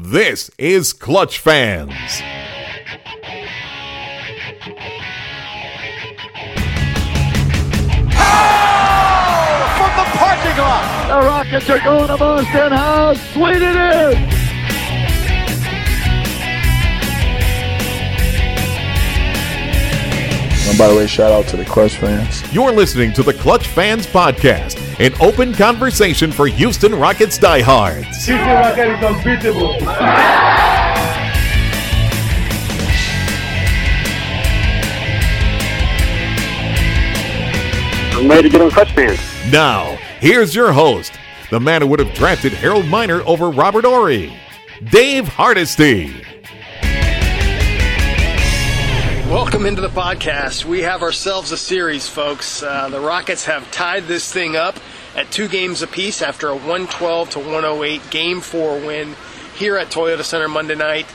This is Clutch Fans. from the parking lot. The Rockets are going to Boston House. Sweet it is. And by the way, shout out to the Clutch fans. You're listening to the Clutch Fans Podcast, an open conversation for Houston Rockets diehards. Houston Rockets is unbeatable. I'm ready to get on Clutch Fans. Now, here's your host, the man who would have drafted Harold Miner over Robert Horry, Dave Hardesty. Welcome into the podcast. We have ourselves a series, folks. Uh, the Rockets have tied this thing up at two games apiece after a 112 to 108 game four win here at Toyota Center Monday night.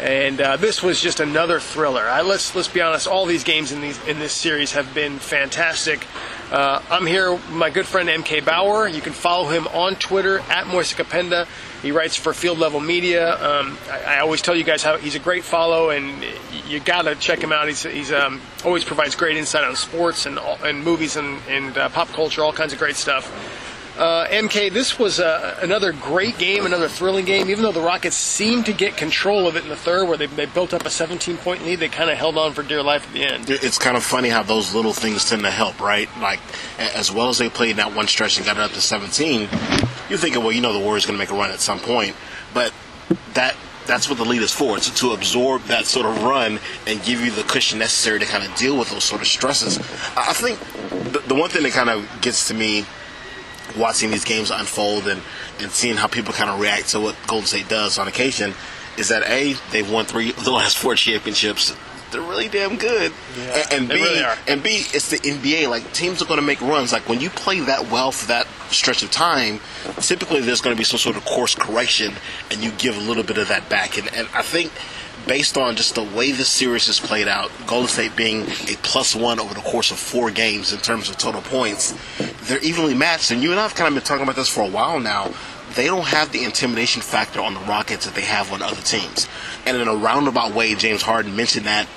And uh, this was just another thriller. I, let's let's be honest. All these games in these in this series have been fantastic. Uh, I'm here with my good friend MK Bower. You can follow him on Twitter at Moise Kapenda. He writes for Field Level Media. Um, I, I always tell you guys how he's a great follow, and you got to check him out. He's, he's um, always provides great insight on sports and and movies and, and uh, pop culture, all kinds of great stuff. Uh, MK, this was uh, another great game, another thrilling game. Even though the Rockets seemed to get control of it in the third, where they, they built up a 17 point lead, they kind of held on for dear life at the end. it's kind of funny how those little things tend to help, right? Like, as well as they played that one stretch and got it up to 17, you're thinking, well, you know, the Warriors going to make a run at some point, but that that's what the lead is for. It's to absorb that sort of run and give you the cushion necessary to kind of deal with those sort of stresses. I I think the, the one thing that kind of gets to me watching these games unfold and, and seeing how people kind of react to what Golden State does on occasion is that A, they've won three of the last four championships. They're really damn good. and, and B, really and B, it's the NBA. Like teams are going to make runs. Like when you play that well for that stretch of time, typically there's going to be some sort of course correction, and you give a little bit of that back. And, and I think based on just the way this series has played out, Golden State being a plus one over the course of four games in terms of total points, they're evenly matched. And you and I have kind of been talking about this for a while now. They don't have the intimidation factor on the Rockets that they have on other teams. And in a roundabout way, James Harden mentioned that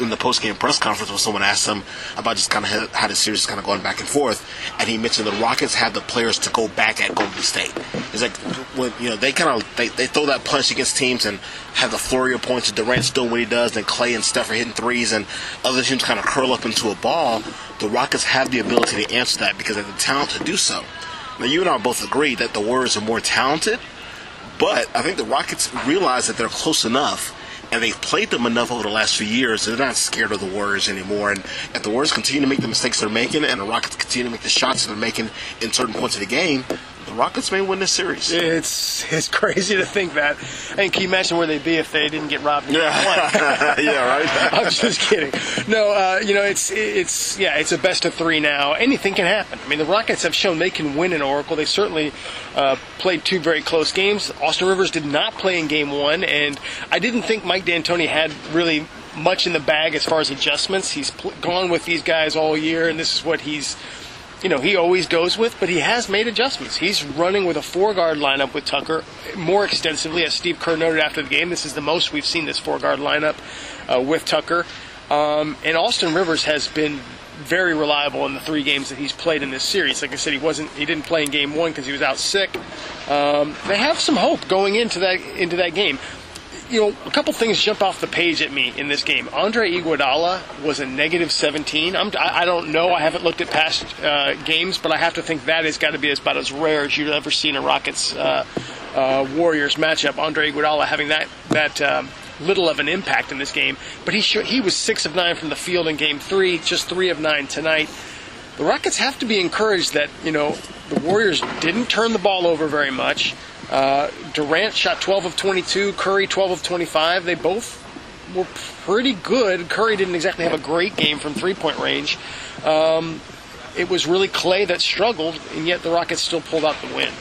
in the post-game press conference when someone asked him about just kind of how, the series is kind of going back and forth, and he mentioned the Rockets have the players to go back at Golden State. It's like when you know they kind of they, they throw that punch against teams and have the flurry of points. And Durant's doing what he does, and Klay and Steph are hitting threes, and other teams kind of curl up into a ball. The Rockets have the ability to answer that because they have the talent to do so. Now you and I both agree that the Warriors are more talented, but I think the Rockets realize that they're close enough and they've played them enough over the last few years. They're not scared of the Warriors anymore. And if the Warriors continue to make the mistakes they're making and the Rockets continue to make the shots they're making in certain points of the game, Rockets may win this series. It's it's crazy to think that. And can you imagine where they'd be if they didn't get robbed? in game one? yeah, right? I'm just kidding. No, uh, you know it's it's yeah, it's a best of three now. Anything can happen. I mean, the Rockets have shown they can win in Oracle. They certainly uh, played two very close games. Austin Rivers did not play in Game One, and I didn't think Mike D'Antoni had really much in the bag as far as adjustments. He's pl- gone with these guys all year, and this is what he's you know, he always goes with, but he has made adjustments. He's running with a four guard lineup with Tucker more extensively, as Steve Kerr noted after the game. This is the most we've seen this four guard lineup uh, with Tucker. Um, and Austin Rivers has been very reliable in the three games that he's played in this series. Like I said, he wasn't, he didn't play in game one because he was out sick. Um, they have some hope going into that into that game you know, a couple things jump off the page at me in this game. Andre Iguodala was a negative 17. I'm, I, don't know. I haven't looked at past uh, games, but I have to think that has got to be about as rare as you've ever seen a Rockets uh, uh, Warriors matchup. Andre Iguodala having that that um, little of an impact in this game, but he sh- he was six of nine from the field in Game Three, just three of nine tonight. The Rockets have to be encouraged that you know the Warriors didn't turn the ball over very much. Uh, Durant shot 12 of 22, Curry 12 of 25. They both were pretty good. Curry didn't exactly have a great game from three point range. Um, it was really Klay that struggled, and yet the Rockets still pulled out the win.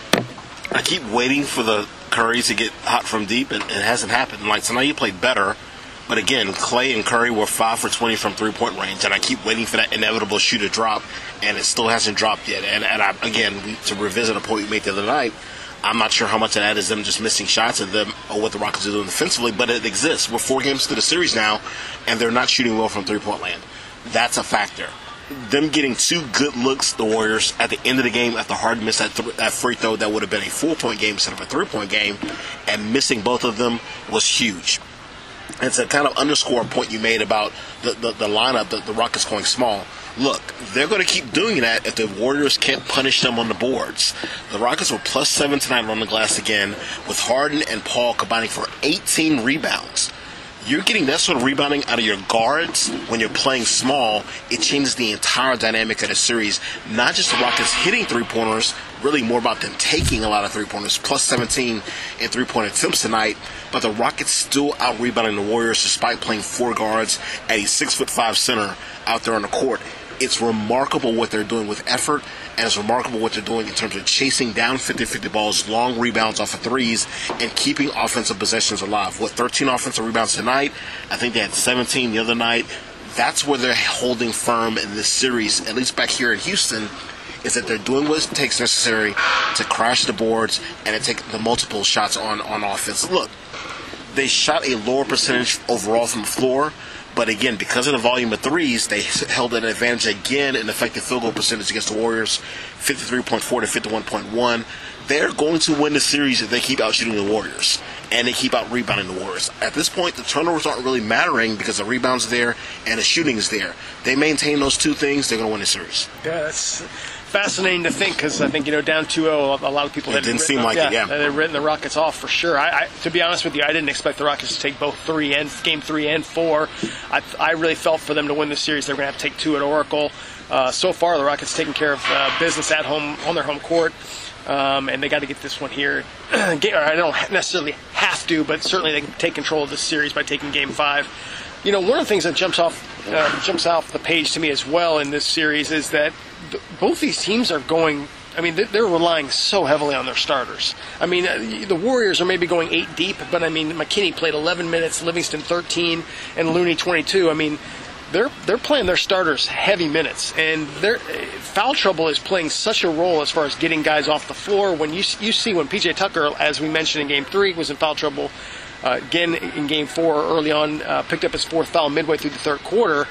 I keep waiting for the Curry to get hot from deep, and it hasn't happened. Like tonight, you played better, but again, Klay and Curry were five for twenty from three point range, and I keep waiting for that inevitable shoe to drop, and it still hasn't dropped yet. And, and I, again, to revisit a point we made the other night, I'm not sure how much of that is them just missing shots at them or what the Rockets are doing defensively, but it exists. We're four games to the series now, and they're not shooting well from three point land. That's a factor. Them getting two good looks, the Warriors, at the end of the game after Harden missed that, th- that free throw that would have been a four point game instead of a three point game, and missing both of them was huge. And to kind of underscore a point you made about the, the, the lineup, the, the Rockets going small look, they're going to keep doing that if the Warriors can't punish them on the boards. The Rockets were plus seven tonight on the glass again, with Harden and Paul combining for 18 rebounds. You're getting that sort of rebounding out of your guards when you're playing small. It changes the entire dynamic of the series. Not just the Rockets hitting three pointers, really more about them taking a lot of three pointers, plus 17 in three point attempts tonight. But the Rockets still out rebounding the Warriors despite playing four guards at a six foot five center out there on the court it's remarkable what they're doing with effort, and it's remarkable what they're doing in terms of chasing down 50 50 balls, long rebounds off of threes, and keeping offensive possessions alive. What, 13 offensive rebounds tonight? I think they had 17 the other night. That's where they're holding firm in this series, at least back here in Houston, is that they're doing what it takes necessary to crash the boards and to take the multiple shots on, on offense. Look, they shot a lower percentage overall from the floor, but again, because of the volume of threes, they held an advantage again in effective field goal percentage against the Warriors, 53.4 to 51.1. They're going to win the series if they keep out shooting the Warriors and they keep out rebounding the Warriors. At this point, the turnovers aren't really mattering because the rebounds are there and the shooting is there. They maintain those two things, they're going to win the series. Yeah, that's fascinating to think because I think you know down 2-0, a lot of people it didn't seem like yeah, it. Yeah, they've written the Rockets off for sure. I, I, to be honest with you, I didn't expect the Rockets to take both three and game three and four. I, I really felt for them to win the series, they're going to have to take two at Oracle. Uh, so far, the Rockets taking care of uh, business at home on their home court. Um, and they got to get this one here. game, I don't necessarily have to, but certainly they can take control of this series by taking Game Five. You know, one of the things that jumps off uh, jumps off the page to me as well in this series is that both these teams are going. I mean, they're relying so heavily on their starters. I mean, uh, the Warriors are maybe going eight deep, but I mean, McKinnie played 11 minutes, Livingston 13, and Looney 22. I mean, they're they're playing their starters heavy minutes, and their foul trouble is playing such a role as far as getting guys off the floor. When you you see when PJ Tucker, as we mentioned in Game Three, was in foul trouble. Uh, again in Game Four, early on, uh, picked up his fourth foul midway through the third quarter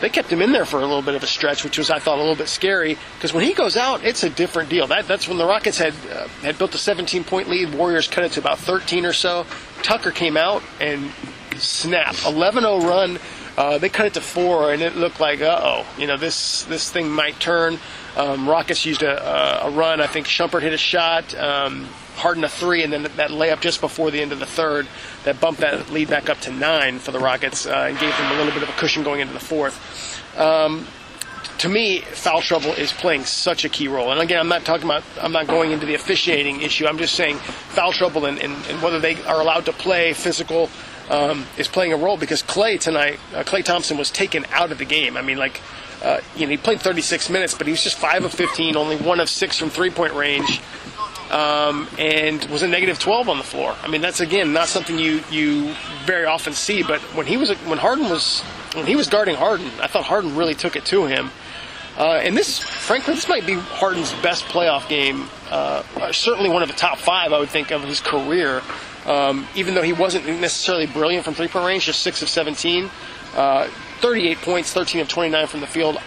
they kept him in there for a little bit of a stretch, which was I thought a little bit scary because when he goes out, it's a different deal. That that's when the Rockets had uh, had built a 17 point lead. Warriors cut it to about 13 or so. Tucker came out and snap 11-0 run. Uh, they cut it to four, and it looked like, uh oh, you know this this thing might turn. Um, Rockets used a, a, run. I think Shumpert hit a shot. Um, Harden a three, and then that layup just before the end of the third that bumped that lead back up to nine for the Rockets uh, and gave them a little bit of a cushion going into the fourth. Um, to me, foul trouble is playing such a key role. And again, I'm not talking about, I'm not going into the officiating issue. I'm just saying foul trouble and, and, and whether they are allowed to play physical um, is playing a role because Klay tonight, uh, Klay Thompson was taken out of the game. I mean, like, uh, you know, he played 36 minutes, but he was just 5 of 15, only 1 of 6 from three point range um, and was a negative 12 on the floor. I mean, that's again not something you you very often see. But when he was when Harden was when he was guarding Harden, I thought Harden really took it to him. Uh, and this, frankly, this might be Harden's best playoff game. Uh, certainly one of the top five, I would think, of his career. Um, even though he wasn't necessarily brilliant from three point range, just six of 17, uh, 38 points, 13 of 29 from the field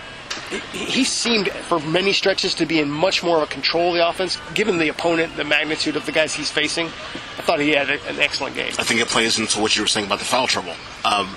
he seemed for many stretches to be in much more of a control of the offense, given the opponent, the magnitude of the guys he's facing. I thought he had an excellent game. I think it plays into what you were saying about the foul trouble. Um,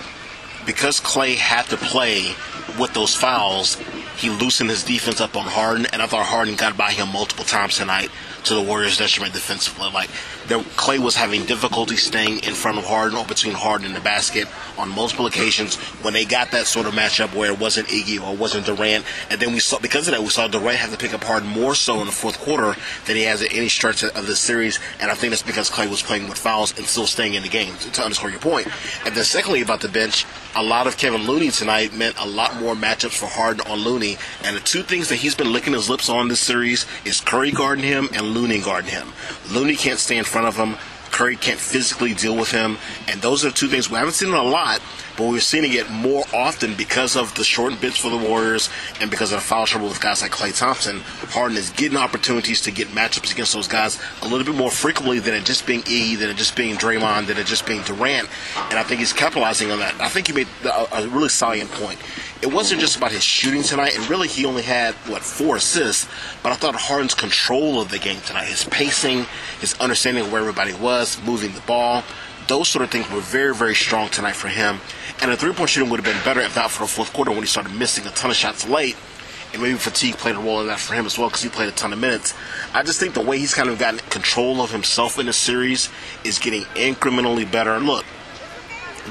because Klay had to play with those fouls, he loosened his defense up on Harden, and I thought Harden got by him multiple times tonight to the Warriors' detriment defensively. Like there, Klay was having difficulty staying in front of Harden or between Harden and the basket on multiple occasions when they got that sort of matchup where it wasn't Iggy or it wasn't Durant, and then we saw because of that we saw Durant have to pick up Harden more so in the fourth quarter than he has at any stretch of the series, and I think that's because Klay was playing with fouls and still staying in the game. To underscore your point, and then secondly about the bench, a lot of Kevin Looney tonight meant a lot more matchups for Harden on Looney, and the two things that he's been licking his lips on this series is Curry guarding him and Looney guarding him. Looney can't stay in front of him. Curry can't physically deal with him, and those are two things we haven't seen a lot, but we're seeing it more often because of the shortened bench for the Warriors and because of the foul trouble with guys like Klay Thompson. Harden is getting opportunities to get matchups against those guys a little bit more frequently than it just being E, than it just being Draymond, than it just being Durant, and I think he's capitalizing on that. I think he made a, a really salient point it wasn't just about his shooting tonight, and really he only had what four assists. But I thought Harden's control of the game tonight, his pacing, his understanding of where everybody was, moving the ball, those sort of things were very, very strong tonight for him. And the three point shooting would have been better if not for the fourth quarter when he started missing a ton of shots late. And maybe fatigue played a role in that for him as well because he played a ton of minutes. I just think the way he's kind of gotten control of himself in the series is getting incrementally better. And look,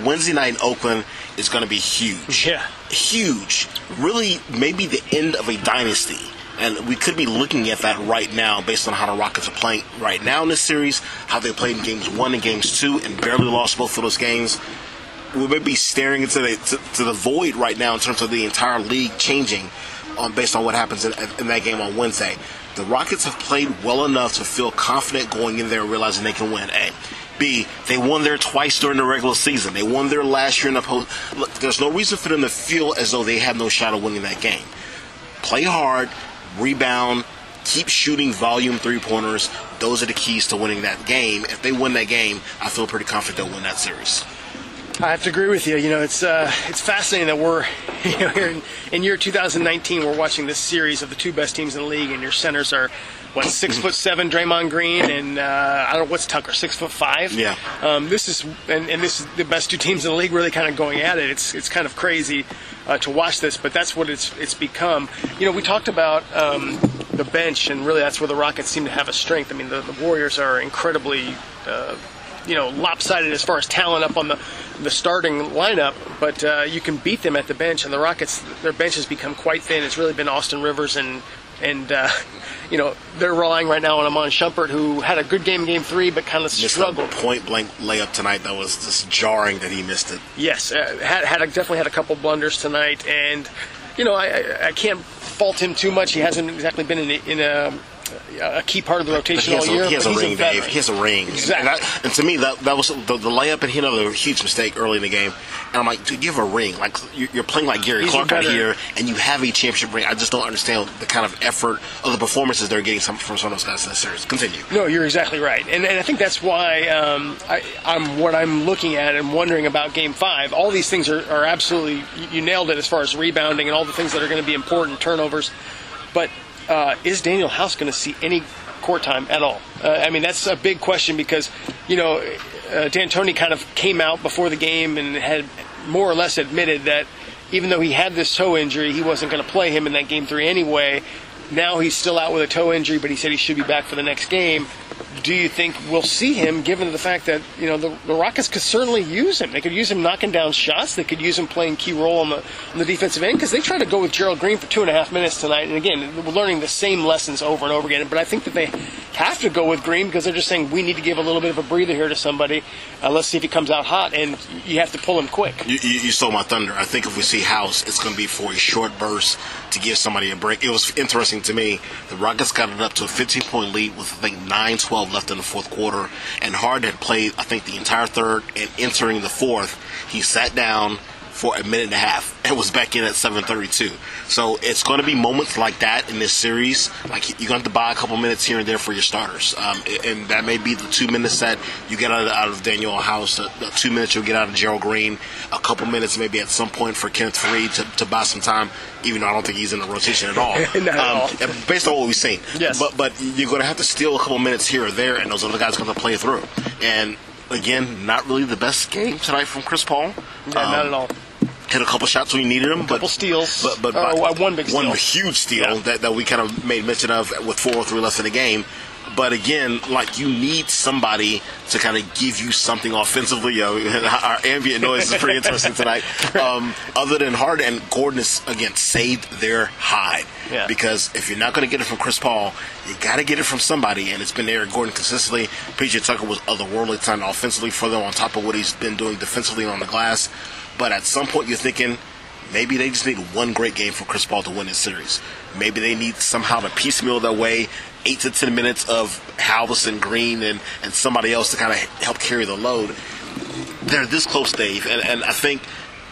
Wednesday night in Oakland is going to be huge. Yeah. Huge. Really, maybe the end of a dynasty. And we could be looking at that right now based on how the Rockets are playing right now in this series, how they played in games one and games two and barely lost both of those games. We may be staring into the, to, to the void right now in terms of the entire league changing on, based on what happens in, in that game on Wednesday. The Rockets have played well enough to feel confident going in there and realizing they can win. A. B, they won there twice during the regular season. They won there last year in the post. Look, there's no reason for them to feel as though they have no shot of winning that game. Play hard, rebound, keep shooting volume three pointers. Those are the keys to winning that game. If they win that game, I feel pretty confident they'll win that series. I have to agree with you. You know, it's uh, it's fascinating that we're you know here in, in year 2019 we're watching this series of the two best teams in the league, and your centers are what six foot seven Draymond Green and uh, I don't know what's Tucker six foot five. Yeah. Um, this is and, and this is the best two teams in the league really kind of going at it. It's it's kind of crazy uh, to watch this, but that's what it's it's become. You know, we talked about um, the bench, and really that's where the Rockets seem to have a strength. I mean, the, the Warriors are incredibly. Uh, you know, lopsided as far as talent up on the the starting lineup, but uh, you can beat them at the bench. And the Rockets, their bench has become quite thin. It's really been Austin Rivers and and uh, you know they're relying right now on Iman Shumpert, who had a good game in Game Three, but kind of Missed struggled. a point blank layup tonight that was just jarring that he missed it. Yes, uh, had had a, definitely had a couple blunders tonight, and you know I, I, I can't fault him too much. He hasn't exactly been in in a a key part of the rotation all year. a, he has a ring. Dave. He has a ring. Exactly. And, and to me, that that was the, the layup, and he had a huge mistake early in the game. And I'm like, dude, you have a ring. Like you're, you're playing like Gary He's Clark out here, and you have a championship ring. I just don't understand the kind of effort of the performances they're getting some, from some of those guys in this series. Continue. No, you're exactly right, and, and I think that's why um, I, I'm what I'm looking at and wondering about Game Five. All these things are, are absolutely you nailed it as far as rebounding and all the things that are going to be important turnovers. But uh, is Danuel House going to see any court time at all? Uh, I mean, that's a big question because you know uh, D'Antoni kind of came out before the game and had more or less admitted that even though he had this toe injury, he wasn't going to play him in that game three anyway. Now he's still out with a toe injury, but he said he should be back for the next game. Do you think we'll see him, given the fact that you know the, the Rockets could certainly use him? They could use him knocking down shots. They could use him playing key role on the on the defensive end because they tried to go with Gerald Green for two and a half minutes tonight. And again, we're learning the same lessons over and over again. But I think that they have to go with Green because they're just saying we need to give a little bit of a breather here to somebody. Uh, let's see if he comes out hot, and you have to pull him quick. You, you, you stole my thunder. I think if we see House, it's going to be for a short burst to give somebody a break. It was interesting to me. The Rockets got it up to a 15 point lead with, I think, 9 12 left in the fourth quarter. And Harden had played, I think, the entire third and entering the fourth. He sat down for a minute and a half and was back in at 7:32. So it's going to be moments like that in this series. Like you're going to have to buy a couple minutes here and there for your starters, um, and that may be the two minutes that you get out of, out of Danuel House, the, the two minutes you'll get out of Gerald Green, a couple minutes maybe at some point for Kenneth Faried to, to buy some time. Even though I don't think he's in the rotation at all, Not at all. based on what we've seen. Yes. But but you're going to have to steal a couple minutes here or there, and those other guys are going to play through. And again, not really the best game tonight from Chris Paul. Yeah, not Um, at all. Hit a couple shots when you needed them, Couple but steals. but but, Uh, one big steal. one huge steal Yeah. that, that we kind of made mention of with four or three left in the game. But again, like you need somebody to kind of give you something offensively. Our ambient noise is pretty interesting tonight. Um, other than Harden and Gordon is again saved their hide Yeah. because if you're not going to get it from Chris Paul, you got to get it from somebody, and it's been Eric Gordon consistently. PJ Tucker was otherworldly tonight offensively for them on top of what he's been doing defensively on the glass. But at some point, you're thinking maybe they just need one great game for Chris Paul to win this series. Maybe they need somehow to piecemeal their way eight to ten minutes of Halverson, Green, and, and somebody else to kind of help carry the load. They're this close, Dave, and, and I think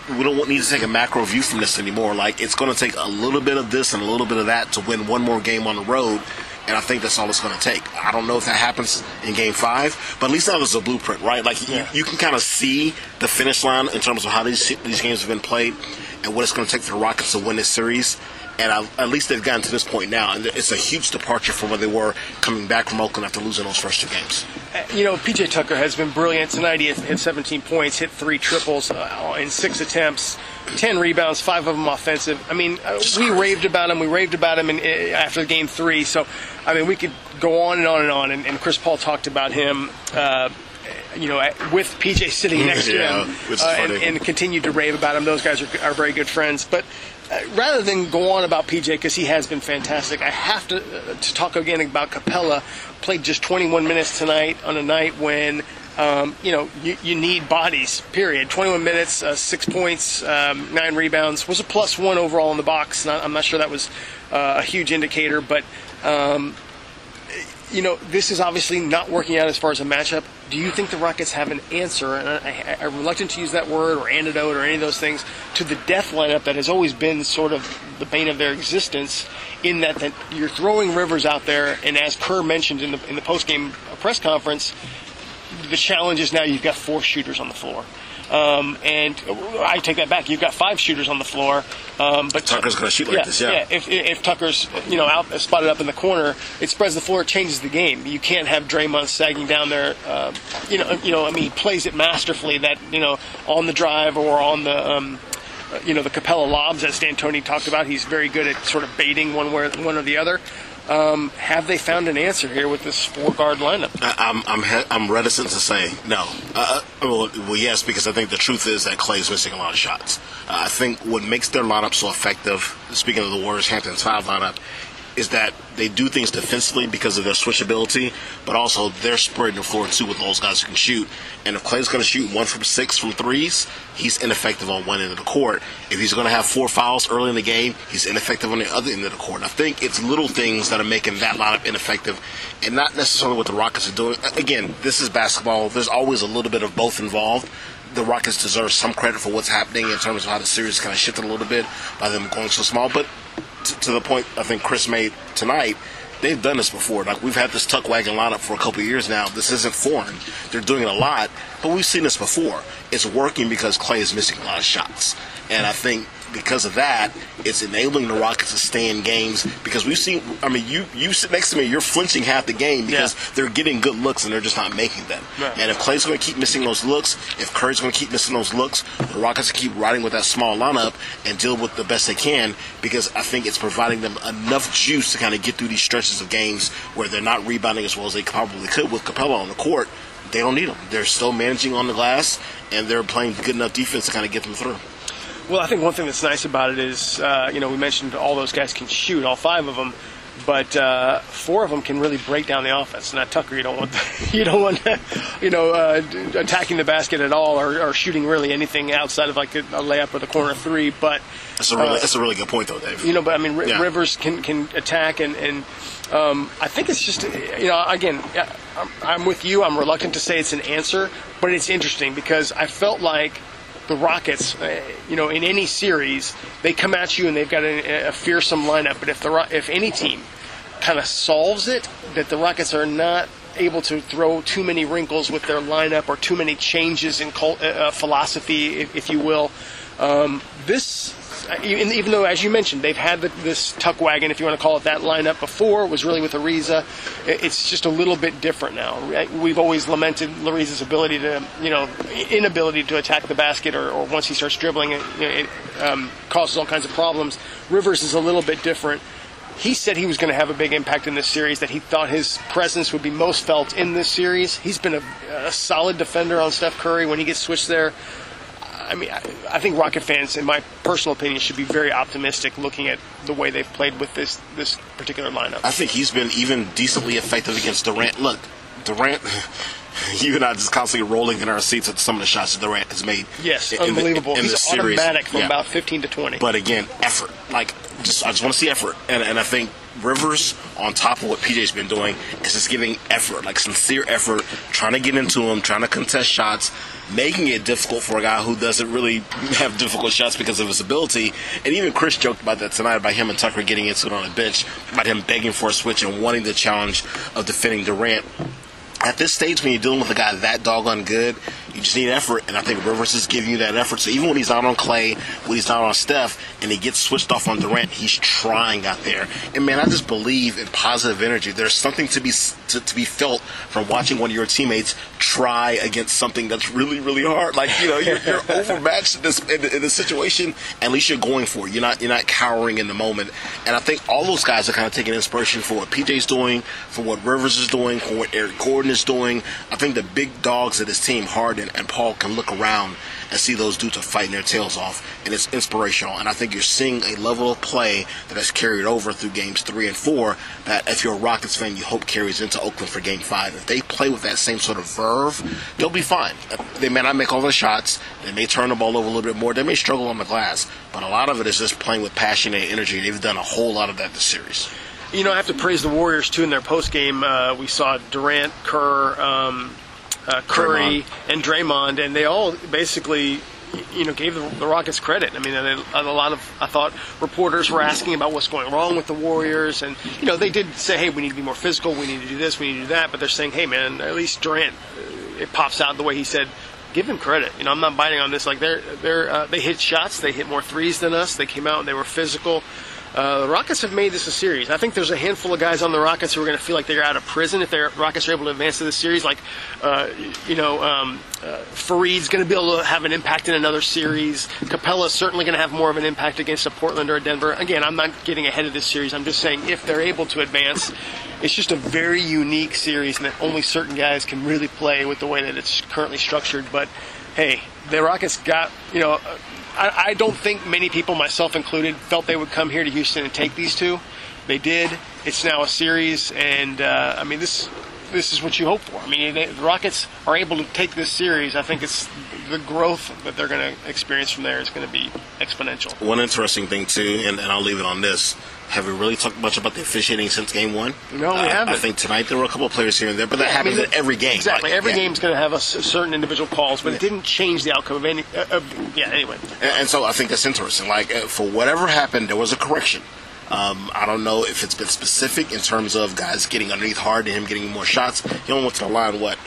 we don't need to take a macro view from this anymore. Like it's going to take a little bit of this and a little bit of that to win one more game on the road. And I think that's all it's going to take. I don't know if that happens in game five, but at least that was a blueprint, right? Like Yeah. you, you can kind of see the finish line in terms of how these these games have been played and what it's going to take for the Rockets to win this series. And I, at least they've gotten to this point now, and it's a huge departure from where they were coming back from Oakland after losing those first two games. You know, PJ Tucker has been brilliant tonight. He had, had 17 points, hit three triples uh, in six attempts, 10 rebounds, five of them offensive. I mean, uh, we raved about him. We raved about him in, uh, after game three. So, I mean, we could go on and on and on. And, and Chris Paul talked about him. Uh, you know, with PJ sitting next to Yeah, him, uh, and, and continued to rave about him. Those guys are, are very good friends. But uh, rather than go on about PJ because he has been fantastic, I have to uh, to talk again about Capela. Played just 21 minutes tonight on a night when. Um, you know, you, you need bodies. Period. 21 minutes, uh, six points, um, nine rebounds. Was a plus one overall in the box. Not, I'm not sure that was uh, a huge indicator, but um, you know, this is obviously not working out as far as a matchup. Do you think the Rockets have an answer, and I, I'm reluctant to use that word or antidote or any of those things, to the death lineup that has always been sort of the bane of their existence, in that, that you're throwing Rivers out there, and as Kerr mentioned in the, in the post-game press conference, the challenge is now you've got four shooters on the floor. Um, and I take that back. You've got five shooters on the floor, um, but Tucker's gonna shoot like yeah, this, yeah. If, if Tucker's you know out spotted up in the corner, it spreads the floor, it changes the game. You can't have Draymond sagging down there. Uh, you know, you know. I mean, he plays it masterfully. That you know, on the drive or on the. Um, you know the Capela lobs, as D'Antoni talked about, he's very good at sort of baiting one way, one or the other. Um, have they found an answer here with this four guard lineup? I- I'm I'm he- I'm reticent to say no. Uh, well, well, yes, because I think the truth is that Klay's missing a lot of shots. Uh, I think what makes their lineup so effective, speaking of the Warriors Hamptons five lineup, is that they do things defensively because of their switchability, but also they're spreading the floor too with those guys who can shoot. And if Klay's going to shoot one from six from threes, he's ineffective on one end of the court. If he's going to have four fouls early in the game, he's ineffective on the other end of the court. And I think it's little things that are making that lineup ineffective, and not necessarily what the Rockets are doing. Again, this is basketball. There's always a little bit of both involved. The Rockets deserve some credit for what's happening in terms of how the series kind of shifted a little bit by them going so small. But to the point I think Chris made tonight, they've done this before. Like we've had this tuck wagon lineup for a couple years now. This isn't foreign. They're doing it a lot, but we've seen this before. It's working because Klay is missing a lot of shots, and I think because of that, it's enabling the Rockets to stay in games. Because we've seen, I mean, you you sit next to me, you're flinching half the game because Yeah. they're getting good looks and they're just not making them. Right. And if Klay's going to keep missing those looks, if Curry's going to keep missing those looks, the Rockets keep riding with that small lineup and deal with the best they can because I think it's providing them enough juice to kind of get through these stretches of games where they're not rebounding as well as they probably could with Capela on the court. They don't need them. They're still managing on the glass and they're playing good enough defense to kind of get them through. Well, I think one thing that's nice about it is, uh, you know, we mentioned all those guys can shoot, all five of them, but uh, four of them can really break down the offense. Now, Tucker, you don't want, you don't want, you know, uh, attacking the basket at all or, or shooting really anything outside of like a, a layup or the corner three. But That's a really, Uh, that's a really good point, though, Dave. you know, but I mean, R- Yeah. Rivers can can attack, and and um, I think it's just you know, again, I'm, I'm with you. I'm reluctant to say it's an answer, but it's interesting because I felt like the Rockets, uh, you know, in any series, they come at you and they've got a, a fearsome lineup. But if the if any team kind of solves it, that the Rockets are not able to throw too many wrinkles with their lineup or too many changes in cult, uh, uh, philosophy, if, if you will. Um, this, even, even though, as you mentioned, they've had the, this tuck wagon, if you want to call it that, lineup before, was really with Ariza. It's just a little bit different now. We've always lamented Ariza's ability to, you know, inability to attack the basket, or, or once he starts dribbling, it, you know, it um, causes all kinds of problems. Rivers is a little bit different. He said he was going to have a big impact in this series, that he thought his presence would be most felt in this series. He's been a, a solid defender on Steph Curry when he gets switched there. I mean, I, I think Rocket fans, in my personal opinion, should be very optimistic looking at the way they've played with this this particular lineup. I think he's been even decently effective against Durant. Look, Durant, you and I just constantly rolling in our seats at some of the shots that Durant has made. Yes, in- in the- in He's this series. automatic from Yeah. about 15 to 20. But again, effort. Like, just I just want to see effort, and and I think Rivers, on top of what PJ's been doing, is just giving effort, like sincere effort, trying to get into him, trying to contest shots, making it difficult for a guy who doesn't really have difficult shots because of his ability. And even Chris joked about that tonight about him and Tucker getting into it on the bench, about him begging for a switch and wanting the challenge of defending Durant at this stage, when you're dealing with a guy that doggone good, you just need effort, and I think Rivers is giving you that effort. So even when he's out on Klay, when he's not on Steph, and he gets switched off on Durant, he's trying out there. And man, I just believe in positive energy. There's something to be to, to be felt from watching one of your teammates try against something that's really, really hard. Like you know, you're, you're overmatched in this in, in this situation. At least you're going for it. You're not you're not cowering in the moment. And I think all those guys are kind of taking inspiration for what PJ's doing, for what Rivers is doing, for what Eric Gordon is doing. I think the big dogs of this team, Harden and Paul, can look around and see those dudes are fighting their tails off, and it's inspirational. And I think you're seeing a level of play that has carried over through games three and four that, if you're a Rockets fan, you hope carries into Oakland for game five. If they play with that same sort of verve, they'll be fine. They may not make all the shots, they may turn the ball over a little bit more, they may struggle on the glass, but a lot of it is just playing with passion and energy. They've done a whole lot of that this series. You know, I have to praise the Warriors too in their post game. Uh, we saw Durant, Kerr, um, uh, Curry, Draymond. and Draymond, and they all basically, you know, gave the, the Rockets credit. I mean, they, a lot of I thought reporters were asking about what's going wrong with the Warriors, and you know, they did say, hey, we need to be more physical, we need to do this, we need to do that, but they're saying, hey, man, at least Durant, uh, it pops out the way he said. Give him credit. You know, I'm not biting on this. Like they're they're uh, they hit shots, they hit more threes than us. They came out and they were physical. Uh, the Rockets have made this a series. I think there's a handful of guys on the Rockets who are going to feel like they're out of prison if the Rockets are able to advance to this series. Like, uh, you know, um, uh, Faried's going to be able to have an impact in another series. Capela's certainly going to have more of an impact against a Portland or a Denver. Again, I'm not getting ahead of this series. I'm just saying if they're able to advance, it's just a very unique series and that only certain guys can really play with the way that it's currently structured. But hey, the Rockets got, you know, I, I don't think many people, myself included, felt they would come here to Houston and take these two. They did. It's now a series, and uh, I mean this. This is what you hope for. I mean, they, the Rockets are able to take this series. I think it's the growth that they're going to experience from there is going to be exponential. One interesting thing too, and, and I'll leave it on this. Have we really talked much about the officiating since game one? No, we Uh, haven't. I think tonight there were a couple of players here and there, but that I happens mean, in every game. Exactly. Like, every yeah. game's going to have a certain individual calls, but it didn't change the outcome of any. Uh, of, yeah. Anyway. And, and so I think that's interesting. Like, uh, for whatever happened, there was a correction. Um, I don't know if it's been specific in terms of guys getting underneath hard and him getting more shots. He only went to the line, what,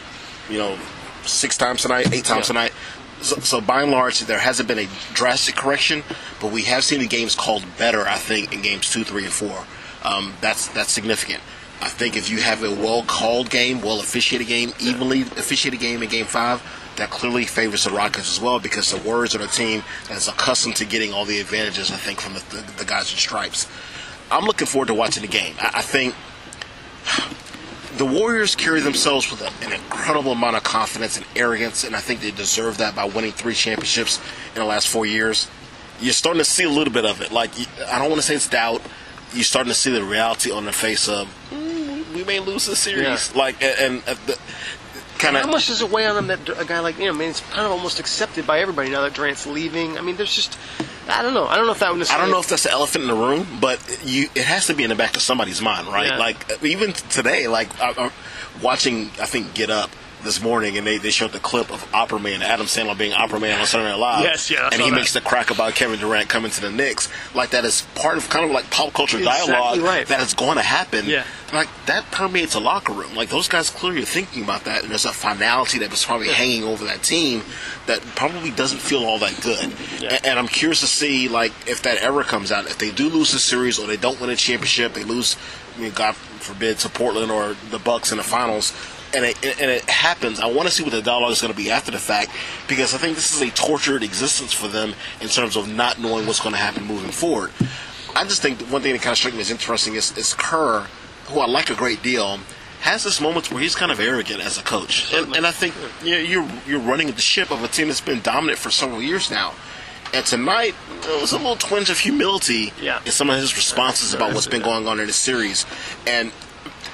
you know, six times tonight, eight times Yeah. tonight. So, so by and large, there hasn't been a drastic correction, but we have seen the games called better. I think in games two, three, and four. Um, that's that's significant. I think if you have a well called game, well officiated game, evenly officiated game in game five, that clearly favors the Rockets as well because the Warriors are a team that's accustomed to getting all the advantages, I think, from the, the, the guys in stripes. I'm looking forward to watching the game. I, I think the Warriors carry themselves with a, an incredible amount of confidence and arrogance, and I think they deserve that by winning three championships in the last four years. You're starting to see a little bit of it. Like, I don't want to say it's doubt. You're starting to see the reality on the face of, "Mm, we may lose the series. Yeah. Like, and, and uh, the kind How of. much does it weigh on them that a guy like you know, I mean, it's kind of almost accepted by everybody now that Durant's leaving. I mean, there's just, I don't know. I don't know if that would I don't know if that's the elephant in the room, but you it has to be in the back of somebody's mind, right? Yeah. Like even today, like I, I'm watching, I think Get Up this morning, and they, they showed the clip of Opera Man, Adam Sandler being Opera Man on Saturday Night Live. Yes, yeah, and he that. makes the crack about Kevin Durant coming to the Knicks, like that is part of kind of like pop culture Exactly dialogue right. that is going to happen. Yeah. like that permeates a locker room. Like those guys clearly are thinking about that, and there's a finality that was probably hanging over that team that probably doesn't feel all that good. Yeah. A- And I'm curious to see, like, if that ever comes out. If they do lose the series or they don't win a championship, they lose, I mean, God forbid, to Portland or the Bucks in the finals, and it, and it happens. I want to see what the dialogue is going to be after the fact because I think this is a tortured existence for them in terms of not knowing what's going to happen moving forward. I just think one thing that kind of struck me as interesting is, is Kerr, who I like a great deal, has this moments where he's kind of arrogant as a coach, and, and I think you know, you're you're running the ship of a team that's been dominant for several years now. And tonight, there was a little twinge of humility Yeah. in some of his responses about what's been going on in the series. And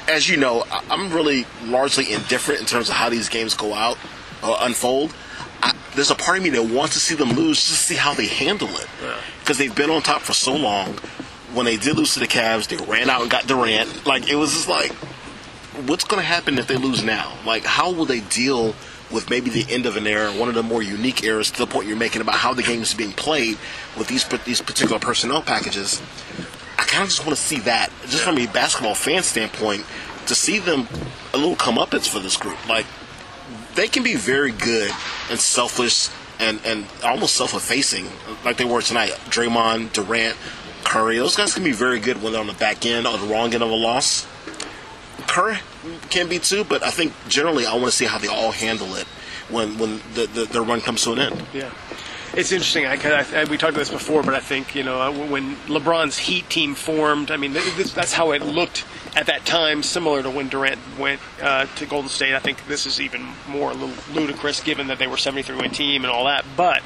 as you know, I'm really largely indifferent in terms of how these games go out or unfold. I, there's a part of me that wants to see them lose just to see how they handle it. Because they've been on top for so long. when they did lose to the Cavs, they ran out and got Durant. Like it was just like, what's going to happen if they lose now? Like how will they deal with maybe the end of an era, one of the more unique eras to the point you're making about how the game is being played with these these particular personnel packages? I kind of just want to see that, just from a basketball fan standpoint, to see them a little comeuppance for this group. Like they can be very good and selfish and, and almost self-effacing, like they were tonight. Draymond, Durant, Curry, those guys can be very good when they're on the back end or the wrong end of a loss. Curry can be too, but I think generally I want to see how they all handle it when when the, the, the run comes to an end. Yeah. It's interesting. I, I, we talked about this before, but I think you know uh, when LeBron's Heat team formed. I mean, this, that's how it looked at that time, similar to when Durant went uh, to Golden State. I think this is even more ludicrous, given that they were 73 win team and all that. But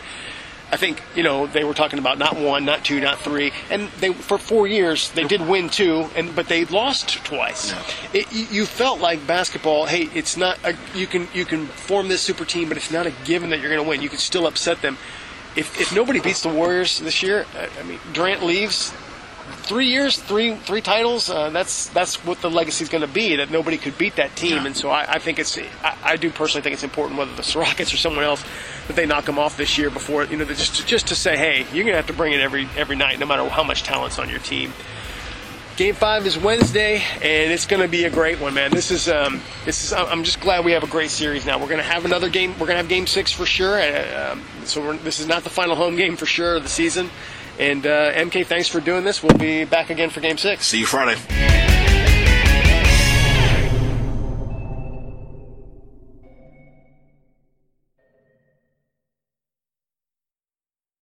I think you know they were talking about not one, not two, not three, and they for four years they did win two, and but they lost twice. It, you felt like basketball. Hey, it's not a, you can you can form this super team, but it's not a given that you're going to win. You can still upset them. If if nobody beats the Warriors this year, I mean Durant leaves, three years, three three titles. Uh, that's that's what the legacy is going to be. That nobody could beat that team, yeah. and so I, I think it's. I, I, do personally think it's important whether the Rockets or someone else that they knock them off this year before you know just just to say, hey, you're going to have to bring it every every night, no matter how much talent's on your team. Game five is Wednesday, and it's going to be a great one, man. This is um, this is. I'm just glad we have a great series now. We're going to have another game. We're going to have Game six for sure. Uh, so this is not the final home game for sure of the season. And uh, MK, thanks for doing this. We'll be back again for Game Six. See you Friday.